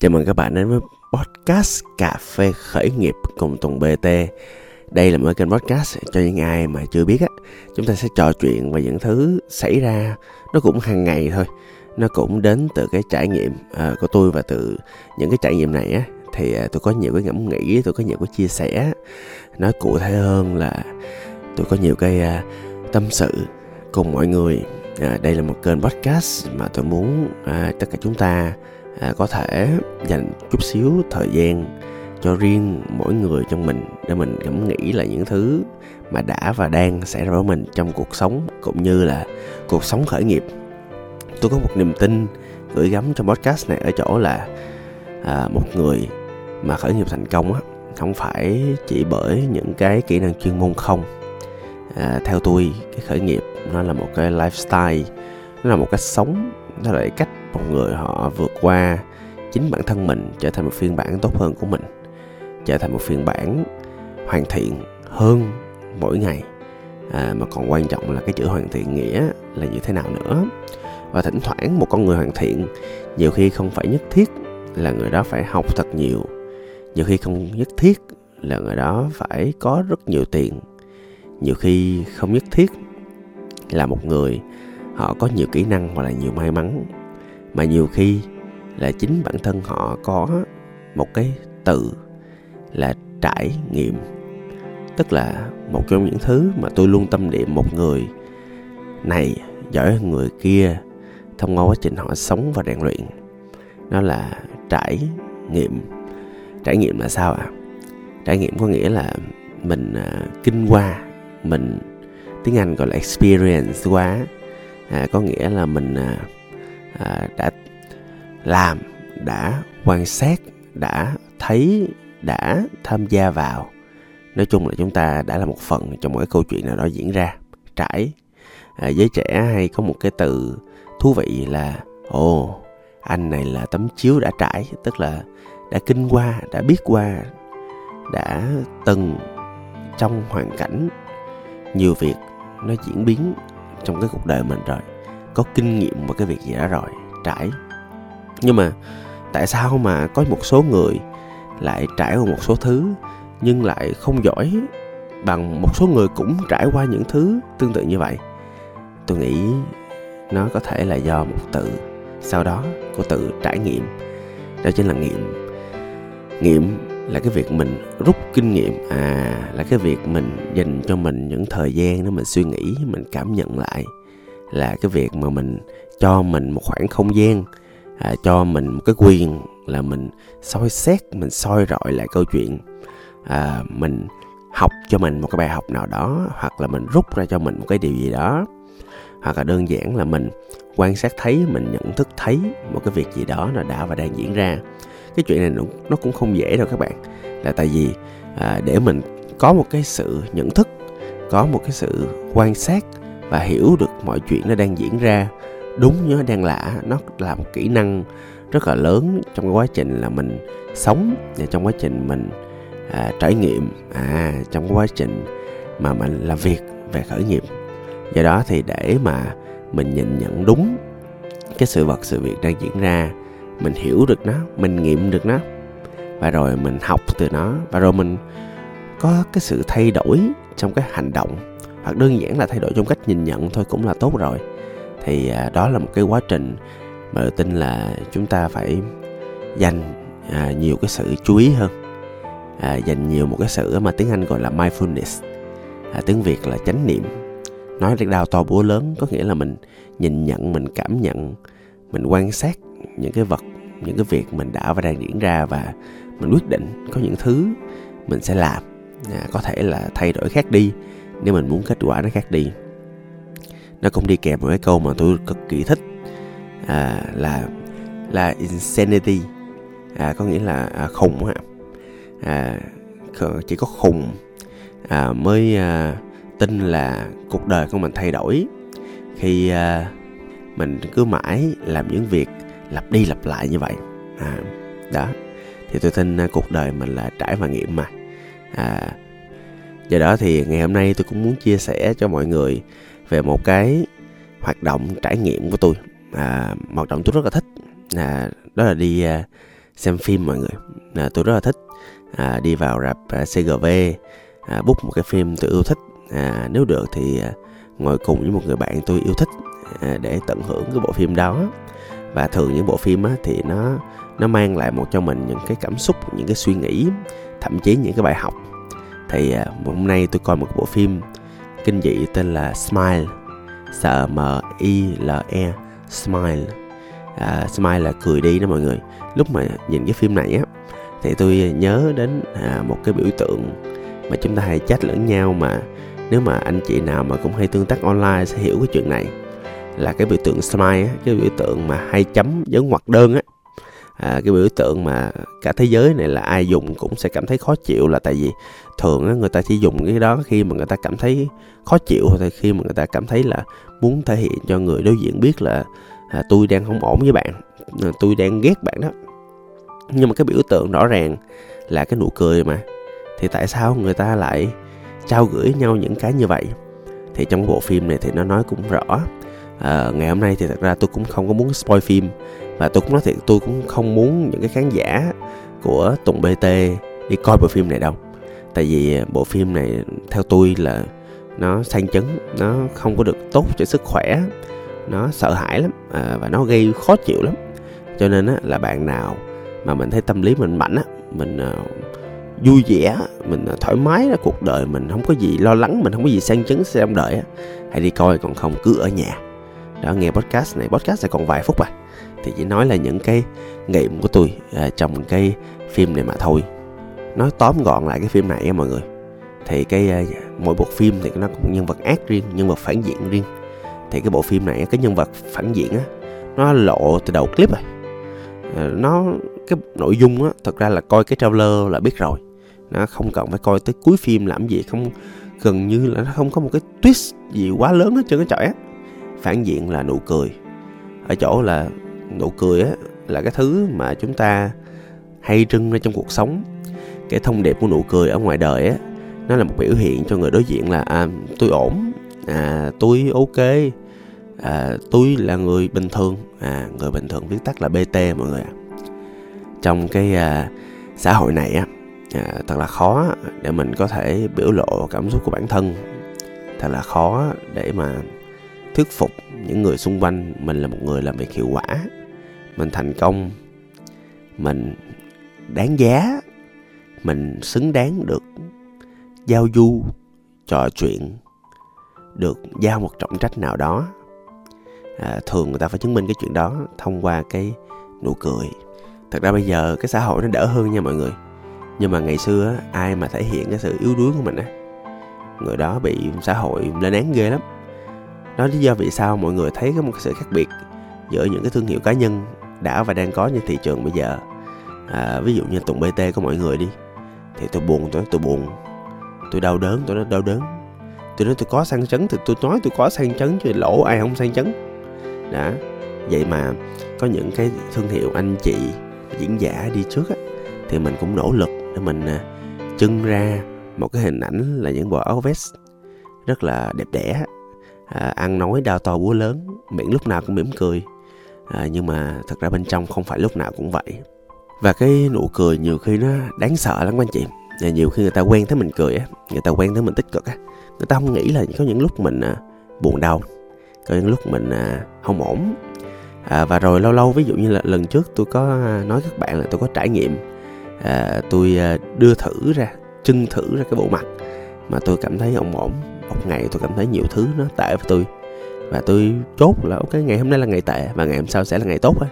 Chào mừng các bạn đến với podcast Cà phê khởi nghiệp cùng Tùng BT. Đây là một kênh podcast cho những ai mà chưa biết á. Chúng ta sẽ trò chuyện về những thứ xảy ra nó cũng hàng ngày thôi. Nó cũng đến từ cái trải nghiệm uh, của tôi và từ những cái trải nghiệm này á thì uh, tôi có nhiều cái ngẫm nghĩ, tôi có nhiều cái chia sẻ. Nói cụ thể hơn là tôi có nhiều cái uh, tâm sự cùng mọi người. À, đây là một kênh podcast mà tôi muốn à, tất cả chúng ta à, có thể dành chút xíu thời gian cho riêng mỗi người trong mình để mình ngẫm nghĩ là những thứ mà đã và đang xảy ra với mình trong cuộc sống cũng như là cuộc sống khởi nghiệp. Tôi có một niềm tin gửi gắm trong podcast này ở chỗ là à, một người mà khởi nghiệp thành công á không phải chỉ bởi những cái kỹ năng chuyên môn không. À, theo tôi cái khởi nghiệp nó là một cái lifestyle nó là một cách sống nó là cách một người họ vượt qua chính bản thân mình trở thành một phiên bản tốt hơn của mình trở thành một phiên bản hoàn thiện hơn mỗi ngày. À, mà còn quan trọng là cái chữ hoàn thiện nghĩa là như thế nào nữa. Và thỉnh thoảng một con người hoàn thiện nhiều khi không phải nhất thiết là người đó phải học thật nhiều nhiều khi không nhất thiết là người đó phải có rất nhiều tiền nhiều khi không nhất thiết là một người họ có nhiều kỹ năng hoặc là nhiều may mắn mà nhiều khi là chính bản thân họ có một cái từ là trải nghiệm. Tức là một trong những thứ mà tôi luôn tâm niệm một người này giỏi hơn người kia thông qua quá trình họ sống và rèn luyện. Nó là trải nghiệm. Trải nghiệm là sao ạ? À? trải nghiệm có nghĩa là mình uh, kinh qua mình tiếng anh gọi là experience quá à, có nghĩa là mình à, à, đã làm đã quan sát đã thấy đã tham gia vào. Nói chung là chúng ta đã là một phần trong mỗi câu chuyện nào đó diễn ra. Trải à, giới trẻ hay có một cái từ thú vị là ồ anh này là tấm chiếu đã trải. Tức là đã kinh qua đã biết qua đã từng trong hoàn cảnh nhiều việc nó diễn biến trong cái cuộc đời mình rồi có kinh nghiệm và cái việc gì đó rồi trải. Nhưng mà tại sao mà có một số người lại trải qua một số thứ, nhưng lại không giỏi bằng một số người cũng trải qua những thứ tương tự như vậy? Tôi nghĩ nó có thể là do một từ. Sau đó, của từ trải nghiệm. Đó chính là nghiệm. Nghiệm là cái việc mình rút kinh nghiệm à là cái việc mình dành cho mình những thời gian để mình suy nghĩ, mình cảm nhận lại là cái việc mà mình cho mình một khoảng không gian à, cho mình một cái quyền là mình soi xét mình soi rọi lại câu chuyện à, mình học cho mình một cái bài học nào đó hoặc là mình rút ra cho mình một cái điều gì đó. Hoặc là đơn giản là mình quan sát thấy mình nhận thức thấy một cái việc gì đó nó đã và đang diễn ra. Cái chuyện này nó cũng không dễ đâu các bạn. Là tại vì à, để mình có một cái sự nhận thức có một cái sự quan sát và hiểu được mọi chuyện nó đang diễn ra. Đúng như nó đang lạ nó là một kỹ năng rất là lớn trong quá trình là mình sống và trong quá trình mình à, trải nghiệm à trong quá trình mà mình làm việc về khởi nghiệp. Do đó thì để mà mình nhìn nhận đúng cái sự vật sự việc đang diễn ra mình hiểu được nó mình nghiệm được nó và rồi mình học từ nó và rồi mình có cái sự thay đổi trong cái hành động hoặc đơn giản là thay đổi trong cách nhìn nhận thôi cũng là tốt rồi. Thì à, đó là một cái quá trình mà tôi tin là chúng ta phải dành à, nhiều cái sự chú ý hơn. À, dành nhiều một cái sự mà tiếng anh gọi là mindfulness. À, tiếng việt là chánh niệm. Nói được đào to búa lớn có nghĩa là mình nhìn nhận mình cảm nhận mình quan sát những cái vật những cái việc mình đã và đang diễn ra và mình quyết định có những thứ mình sẽ làm. À, có thể là thay đổi khác đi nếu mình muốn kết quả nó khác đi. Nó cũng đi kèm một cái câu mà tôi cực kỳ thích. À, là là insanity. À, có nghĩa là à, khùng ha à, chỉ có khùng à, mới à, tin là cuộc đời của mình thay đổi. Khi à, mình cứ mãi làm những việc lặp đi lặp lại như vậy. À, đó. Thì tôi tin à, cuộc đời mình là trải và nghiệm mà. À, do đó thì ngày hôm nay tôi cũng muốn chia sẻ cho mọi người về một cái hoạt động trải nghiệm của tôi à, hoạt động tôi rất là thích. À, đó là đi à, xem phim mọi người. À, tôi rất là thích à, đi vào rạp à, CGV à, book một cái phim tôi yêu thích. À, nếu được thì à, ngồi cùng với một người bạn tôi yêu thích à, để tận hưởng cái bộ phim đó. Và thường những bộ phim á, thì nó nó mang lại một cho mình những cái cảm xúc những cái suy nghĩ thậm chí những cái bài học thì à, hôm nay tôi coi một bộ phim kinh dị tên là Smile S M I L E Smile. À, Smile là cười đi đó mọi người. Lúc mà nhìn cái phim này á thì tôi nhớ đến à, một cái biểu tượng mà chúng ta hay chat lẫn nhau mà nếu mà anh chị nào mà cũng hay tương tác online sẽ hiểu cái chuyện này. Là cái biểu tượng smile á, cái biểu tượng mà hai chấm dấu ngoặc đơn á à, cái biểu tượng mà cả thế giới này là ai dùng cũng sẽ cảm thấy khó chịu là tại vì thường á, người ta chỉ dùng cái đó khi mà người ta cảm thấy khó chịu hoặc khi mà người ta cảm thấy là muốn thể hiện cho người đối diện biết là à, tôi đang không ổn với bạn à, tôi đang ghét bạn đó. Nhưng mà cái biểu tượng rõ ràng là cái nụ cười mà. Thì tại sao người ta lại trao gửi nhau những cái như vậy? Thì trong bộ phim này thì nó nói cũng rõ à, ngày hôm nay thì thật ra tôi cũng không có muốn spoil phim và tôi cũng nói thiệt tôi cũng không muốn những cái khán giả của Tùng BT đi coi bộ phim này đâu. Tại vì bộ phim này theo tôi là nó sang chấn nó không có được tốt cho sức khỏe nó sợ hãi lắm à, và nó gây khó chịu lắm. Cho nên á, là bạn nào mà mình thấy tâm lý mình mạnh á mình uh, vui vẻ mình uh, thoải mái là cuộc đời mình không có gì lo lắng mình không có gì sang chấn trong đời á hãy đi coi còn không cứ ở nhà. Đó nghe podcast này podcast này còn vài phút à thì chỉ nói là những cái nghiệm của tôi à, trong cái phim này mà thôi. Nói tóm gọn lại cái phim này á mọi người. Thì cái à, mỗi bộ phim thì nó cũng nhân vật ác riêng nhân vật phản diện riêng. Thì cái bộ phim này cái nhân vật phản diện á nó lộ từ đầu clip rồi. À, nó cái nội dung á thật ra là coi cái trailer là biết rồi. Nó không cần phải coi tới cuối phim làm gì không gần như là nó không có một cái twist gì quá lớn hết trơn cái trời á. Phản diện là nụ cười. Ở chỗ là nụ cười á là cái thứ mà chúng ta hay trưng ra trong cuộc sống. Cái thông điệp của nụ cười ở ngoài đời á nó là một biểu hiện cho người đối diện là à, tôi ổn à tôi ok à, tôi là người bình thường à người bình thường viết tắt là bt mọi người ạ. Trong cái à, xã hội này á à, thật là khó để mình có thể biểu lộ cảm xúc của bản thân. Thật là khó để mà thuyết phục những người xung quanh mình là một người làm việc hiệu quả mình thành công. Mình đáng giá. Mình xứng đáng được giao du trò chuyện được giao một trọng trách nào đó. À, thường người ta phải chứng minh cái chuyện đó thông qua cái nụ cười. Thật ra bây giờ cái xã hội nó đỡ hơn nha mọi người. Nhưng mà ngày xưa ai mà thể hiện cái sự yếu đuối của mình á người đó bị xã hội lên án ghê lắm. Đó lý do vì sao mọi người thấy có một sự khác biệt giữa những cái thương hiệu cá nhân đã và đang có trên thị trường bây giờ. À, ví dụ như tùng bt của mọi người đi thì tôi buồn tôi nói tôi buồn. Tôi đau đớn tôi nói đau đớn. Tôi nói tôi có sang chấn thì tôi nói tôi có sang chấn chứ lỗ ai không sang chấn. Đã vậy mà có những cái thương hiệu anh chị diễn giả đi trước á thì mình cũng nỗ lực để mình à, trưng ra một cái hình ảnh là những bộ áo vest rất là đẹp đẽ. À, ăn nói đau to búa lớn miệng lúc nào cũng mỉm cười à, nhưng mà thật ra bên trong không phải lúc nào cũng vậy. Và cái nụ cười nhiều khi nó đáng sợ lắm anh chị. Và nhiều khi người ta quen thấy mình cười á người ta quen thấy mình tích cực á. Người ta không nghĩ là có những lúc mình à, buồn đau có những lúc mình à, không ổn. À, và rồi lâu lâu ví dụ như là lần trước tôi có à, nói các bạn là tôi có trải nghiệm à, tôi à, đưa thử ra trưng thử ra cái bộ mặt mà tôi cảm thấy ổn ổn. Một ngày tôi cảm thấy nhiều thứ nó tệ với tôi và tôi chốt là ok ngày hôm nay là ngày tệ và ngày hôm sau sẽ là ngày tốt thôi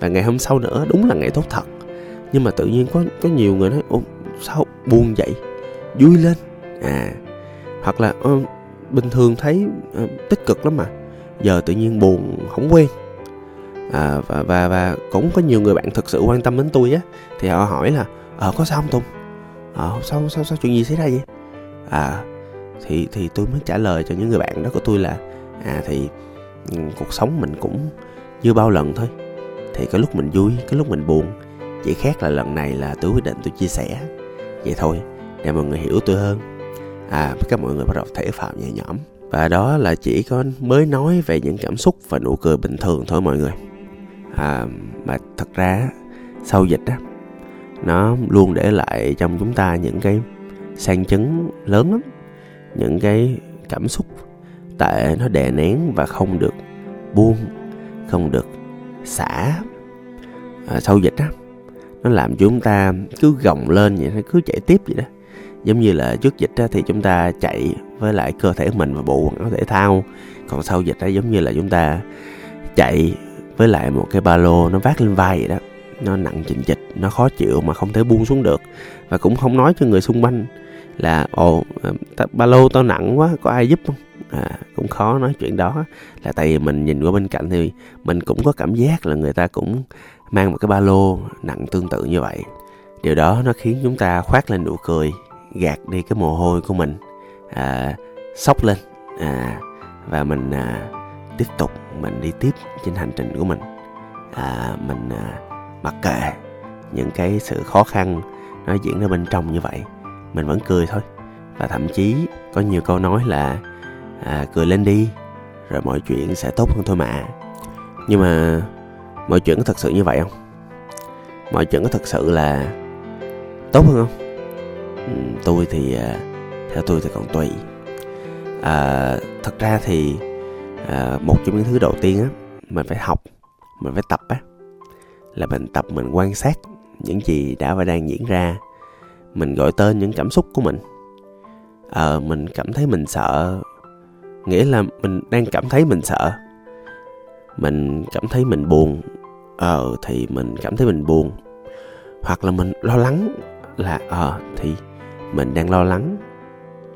và ngày hôm sau nữa đúng là ngày tốt thật. Nhưng mà tự nhiên có có nhiều người nói ủa sao buồn vậy? Vui lên. À hoặc là uh, bình thường thấy uh, tích cực lắm mà giờ tự nhiên buồn không quen. À, và và và cũng có nhiều người bạn thực sự quan tâm đến tôi á thì họ hỏi là ờ có sao không tùng? Ờ sao sao sao chuyện gì xảy ra vậy? À thì thì tôi mới trả lời cho những người bạn đó của tôi là à thì ừ, cuộc sống mình cũng như bao lần thôi. Thì có lúc mình vui có lúc mình buồn. Chỉ khác là lần này là tôi quyết định tôi chia sẻ. Vậy thôi để mọi người hiểu tôi hơn. À các mọi người bắt đầu thể phạm nhẹ nhõm. Và đó là chỉ có mới nói về những cảm xúc và nụ cười bình thường thôi mọi người. À, mà thật ra sau dịch á nó luôn để lại trong chúng ta những cái sang chấn lớn lắm. Những cái cảm xúc tệ nó đè nén và không được buông không được xả. À, sau dịch á nó làm chúng ta cứ gồng lên vậy nó cứ chạy tiếp vậy đó. Giống như là trước dịch á, thì chúng ta chạy với lại cơ thể mình và bộ quần áo thể thao. Còn sau dịch á giống như là chúng ta chạy với lại một cái ba lô nó vác lên vai vậy đó. Nó nặng chình chịch nó khó chịu mà không thể buông xuống được. Và cũng không nói cho người xung quanh là ồ ba lô tao nặng quá có ai giúp không? À, cũng khó nói chuyện đó. Là tại vì mình nhìn qua bên cạnh thì mình cũng có cảm giác là người ta cũng mang một cái ba lô nặng tương tự như vậy. Điều đó nó khiến chúng ta khoác lên nụ cười gạt đi cái mồ hôi của mình à, sốc lên à, và mình à, tiếp tục mình đi tiếp trên hành trình của mình. À, mình à, mặc kệ những cái sự khó khăn nó diễn ra bên trong như vậy mình vẫn cười thôi. Và thậm chí có nhiều câu nói là à, cười lên đi rồi mọi chuyện sẽ tốt hơn thôi mà. Nhưng mà mọi chuyện có thật sự như vậy không? Mọi chuyện có thật sự là tốt hơn không? Ừ, tôi thì à, theo tôi thì còn tùy. À, thật ra thì à, một trong những thứ đầu tiên á mình phải học mình phải tập á là mình tập mình quan sát những gì đã và đang diễn ra mình gọi tên những cảm xúc của mình. Ờ à, mình cảm thấy mình sợ nghĩa là mình đang cảm thấy mình sợ. Mình cảm thấy mình buồn ờ thì mình cảm thấy mình buồn. Hoặc là mình lo lắng là ờ thì mình đang lo lắng.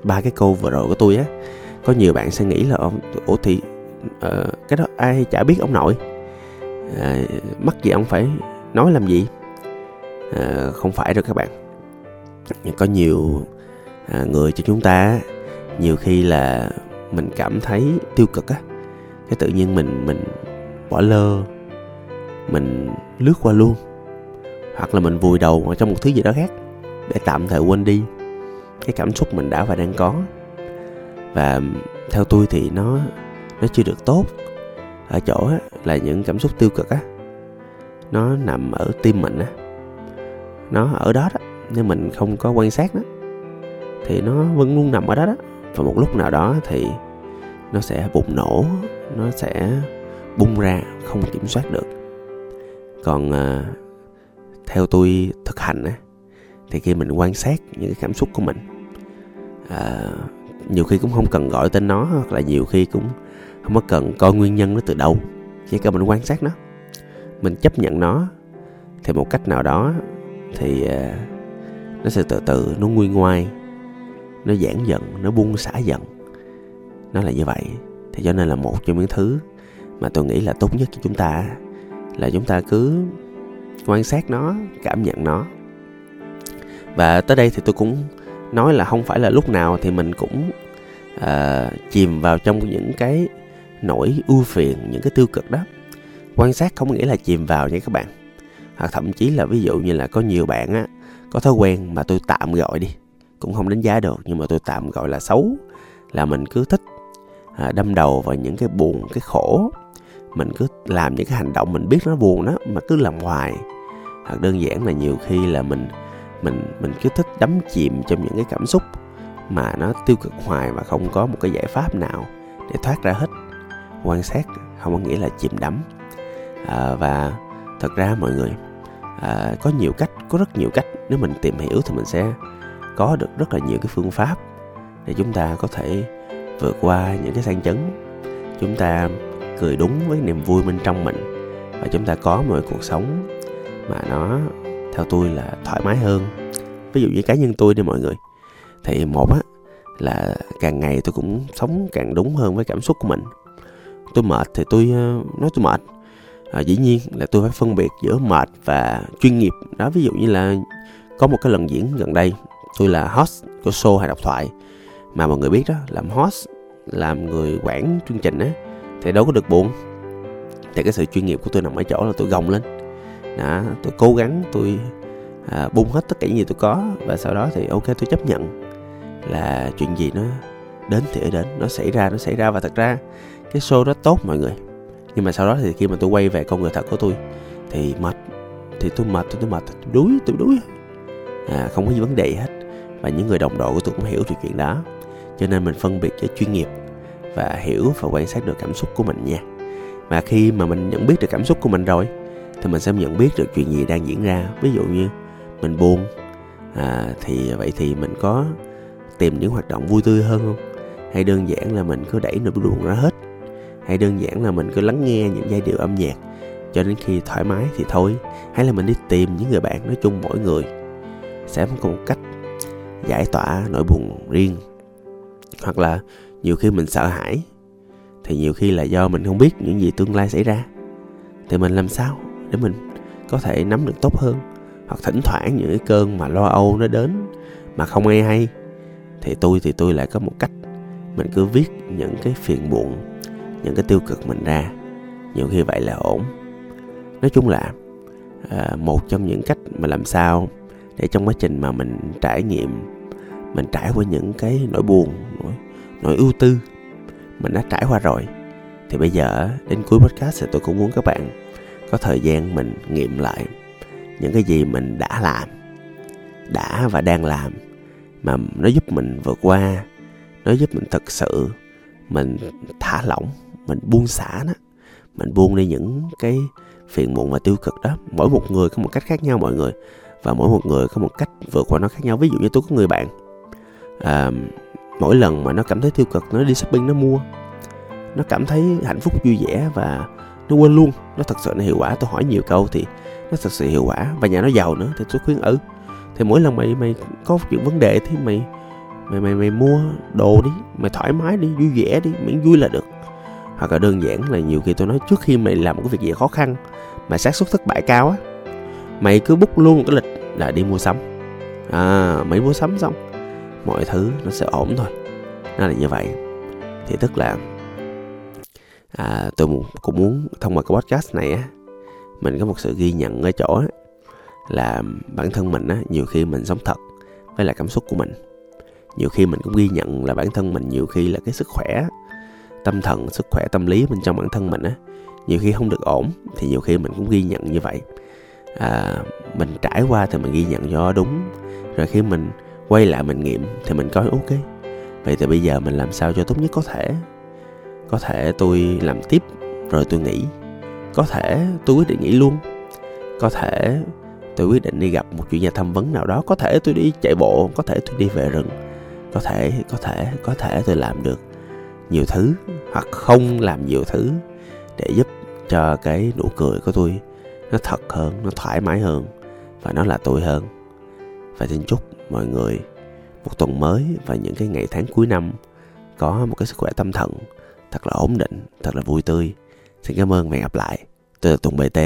Ba cái câu vừa rồi của tôi á có nhiều bạn sẽ nghĩ là ủa thì uh, cái đó ai chả biết ông nội. Uh, mắc gì ông phải nói làm gì? Uh, không phải đâu các bạn có nhiều à, người cho chúng ta nhiều khi là mình cảm thấy tiêu cực á. Cái tự nhiên mình mình bỏ lơ mình lướt qua luôn. Hoặc là mình vùi đầu vào trong một thứ gì đó khác để tạm thời quên đi cái cảm xúc mình đã và đang có. Và theo tôi thì nó nó chưa được tốt ở chỗ á, là những cảm xúc tiêu cực á nó nằm ở tim mình á. Nó ở đó đó nếu mình không có quan sát nó. Thì nó vẫn luôn nằm ở đó đó. Và một lúc nào đó thì nó sẽ bùng nổ nó sẽ bung ra không kiểm soát được. Còn à, theo tôi thực hành á thì khi mình quan sát những cái cảm xúc của mình à, nhiều khi cũng không cần gọi tên nó hoặc là nhiều khi cũng không có cần coi nguyên nhân nó từ đâu. Chỉ cần mình quan sát nó mình chấp nhận nó thì một cách nào đó thì à, nó sẽ từ từ nó nguôi ngoai nó giãn dần nó buông xả dần nó là như vậy. Thì cho nên là một trong những thứ mà tôi nghĩ là tốt nhất cho chúng ta là chúng ta cứ quan sát nó cảm nhận nó. Và tới đây thì tôi cũng nói là không phải là lúc nào thì mình cũng uh, chìm vào trong những cái nỗi ưu phiền những cái tiêu cực đó. Quan sát không nghĩa là chìm vào nha các bạn. Hoặc thậm chí là ví dụ như là có nhiều bạn á có thói quen mà tôi tạm gọi đi. Cũng không đánh giá được nhưng mà tôi tạm gọi là xấu. Là mình cứ thích à, đâm đầu vào những cái buồn cái khổ. Mình cứ làm những cái hành động mình biết nó buồn đó mà cứ làm hoài. Hoặc đơn giản là nhiều khi là mình mình mình cứ thích đắm chìm trong những cái cảm xúc mà nó tiêu cực hoài và không có một cái giải pháp nào để thoát ra hết. Quan sát không có nghĩa là chìm đắm. À, và thật ra mọi người à, có nhiều cách có rất nhiều cách. Nếu mình tìm hiểu thì mình sẽ có được rất là nhiều cái phương pháp để chúng ta có thể vượt qua những cái sang chấn. Chúng ta cười đúng với niềm vui bên trong mình và chúng ta có một cuộc sống mà nó theo tôi là thoải mái hơn. Ví dụ như cá nhân tôi đi mọi người thì một á là càng ngày tôi cũng sống càng đúng hơn với cảm xúc của mình. Tôi mệt thì tôi ờ, nói tôi mệt à, dĩ nhiên là tôi phải phân biệt giữa mệt và chuyên nghiệp. Đó ví dụ như là có một cái lần diễn gần đây tôi là host của show hay độc thoại. Mà mọi người biết đó làm host làm người quản chương trình á thì đâu có được buồn. Thì cái sự chuyên nghiệp của tôi nằm ở chỗ là tôi gồng lên. Đó tôi cố gắng tôi à, bung hết tất cả những gì tôi có và sau đó thì ok tôi chấp nhận là chuyện gì nó đến thì ở đến nó xảy ra nó xảy ra. Và thật ra cái show đó tốt mọi người nhưng mà sau đó thì khi mà tôi quay về con người thật của tôi thì mệt thì tôi mệt thì tôi mệt tôi đuối tôi đuối. À, không có gì vấn đề hết. Và những người đồng đội của tôi cũng hiểu chuyện chuyện đó. Cho nên mình phân biệt với chuyên nghiệp và hiểu và quan sát được cảm xúc của mình nha. Và khi mà mình nhận biết được cảm xúc của mình rồi thì mình sẽ nhận biết được chuyện gì đang diễn ra. Ví dụ như mình buồn à, thì vậy thì mình có tìm những hoạt động vui tươi hơn không? Hay đơn giản là mình cứ đẩy nỗi buồn ra hết? Hay đơn giản là mình cứ lắng nghe những giai điệu âm nhạc, cho đến khi thoải mái thì thôi, hay là mình đi tìm những người bạn nói chung mỗi người. Sẽ có một cách giải tỏa nỗi buồn riêng. Hoặc là nhiều khi mình sợ hãi, thì nhiều khi là do mình không biết những gì tương lai xảy ra. Thì mình làm sao để mình có thể nắm được tốt hơn? Hoặc thỉnh thoảng những cái cơn mà lo âu nó đến mà không ai hay, thì tôi thì tôi lại có một cách. Mình cứ viết những cái phiền muộn những cái tiêu cực mình ra. Nhiều khi vậy là ổn. Nói chung là à, một trong những cách mà làm sao để trong quá trình mà mình trải nghiệm mình trải qua những cái nỗi buồn nỗi, nỗi ưu tư mình đã trải qua rồi thì bây giờ đến cuối podcast thì tôi cũng muốn các bạn có thời gian mình nghiệm lại những cái gì mình đã làm đã và đang làm mà nó giúp mình vượt qua nó giúp mình thực sự mình thả lỏng mình buông xả nó. Mình buông đi những cái phiền muộn và tiêu cực đó. Mỗi một người có một cách khác nhau mọi người. Và mỗi một người có một cách vượt qua nó khác nhau. Ví dụ như tôi có người bạn à, mỗi lần mà nó cảm thấy tiêu cực nó đi shopping nó mua nó cảm thấy hạnh phúc vui vẻ và nó quên luôn nó thật sự nó hiệu quả. Tôi hỏi nhiều câu thì nó thật sự hiệu quả và nhà nó giàu nữa thì tôi khuyên ừ. Thì mỗi lần mày mày có chuyện vấn đề thì mày mày mày mày mua đồ đi mày thoải mái đi vui vẻ đi miễn vui là được hoặc là đơn giản là nhiều khi tôi nói trước khi mày làm một cái việc gì khó khăn mà xác suất thất bại cao á mày cứ bút luôn một cái lịch là đi mua sắm. À mày mua sắm xong mọi thứ nó sẽ ổn thôi. Nó là như vậy. Thì tức là à, tôi cũng muốn thông qua cái podcast này á mình có một sự ghi nhận ở chỗ á, là bản thân mình á nhiều khi mình sống thật với lại cảm xúc của mình. Nhiều khi mình cũng ghi nhận là bản thân mình nhiều khi là cái sức khỏe tâm thần sức khỏe tâm lý bên trong bản thân mình á nhiều khi không được ổn thì nhiều khi mình cũng ghi nhận như vậy. À, mình trải qua thì mình ghi nhận cho đúng. Rồi khi mình quay lại mình nghiệm thì mình coi ok vậy thì bây giờ mình làm sao cho tốt nhất có thể? Có thể tôi làm tiếp rồi tôi nghỉ. Có thể tôi quyết định nghỉ luôn. Có thể tôi quyết định đi gặp một chuyên gia tham vấn nào đó. Có thể tôi đi chạy bộ có thể tôi đi về rừng. Có thể có thể có thể tôi làm được nhiều thứ, hoặc không làm nhiều thứ để giúp cho cái nụ cười của tôi nó thật hơn, nó thoải mái hơn và nó là tôi hơn. Và xin chúc mọi người một tuần mới và những cái ngày tháng cuối năm có một cái sức khỏe tâm thần thật là ổn định, thật là vui tươi. Xin cảm ơn và hẹn gặp lại. Tôi là tùng bt